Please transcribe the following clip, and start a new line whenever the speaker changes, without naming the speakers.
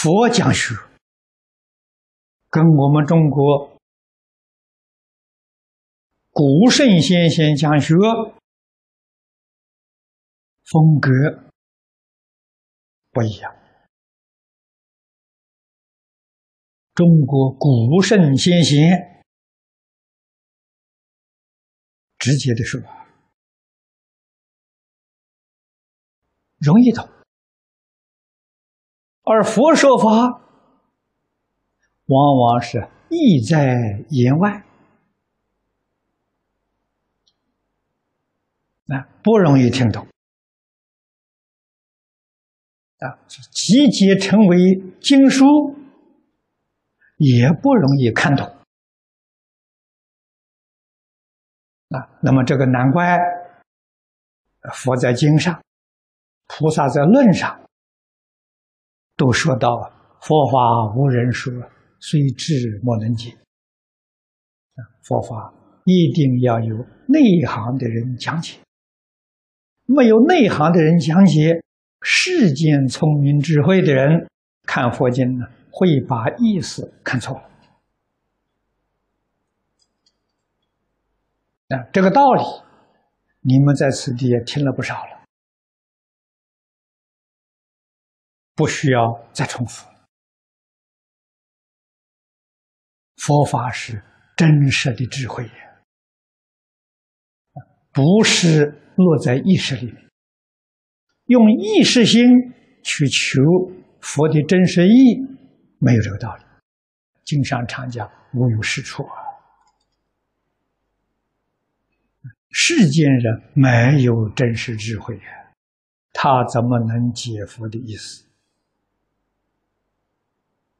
佛讲学，跟我们中国古圣先贤讲学风格不一样。中国古圣先贤直接的说，容易懂。而佛说法，往往是意在言外，啊，不容易听懂，啊，集结成为经书，也不容易看懂，啊，那么这个难怪，佛在经上，菩萨在论上。都说到佛法无人说，虽智莫能解。佛法一定要有内行的人讲解，没有内行的人讲解，世间聪明智慧的人看佛经呢，会把意思看错。啊，这个道理，你们在此地也听了不少了。不需要再重复。佛法是真实的智慧，不是落在意识里面。用意识心去求佛的真实意，没有这个道理。经上常讲无有是处啊。世间人没有真实智慧，他怎么能解佛的意思？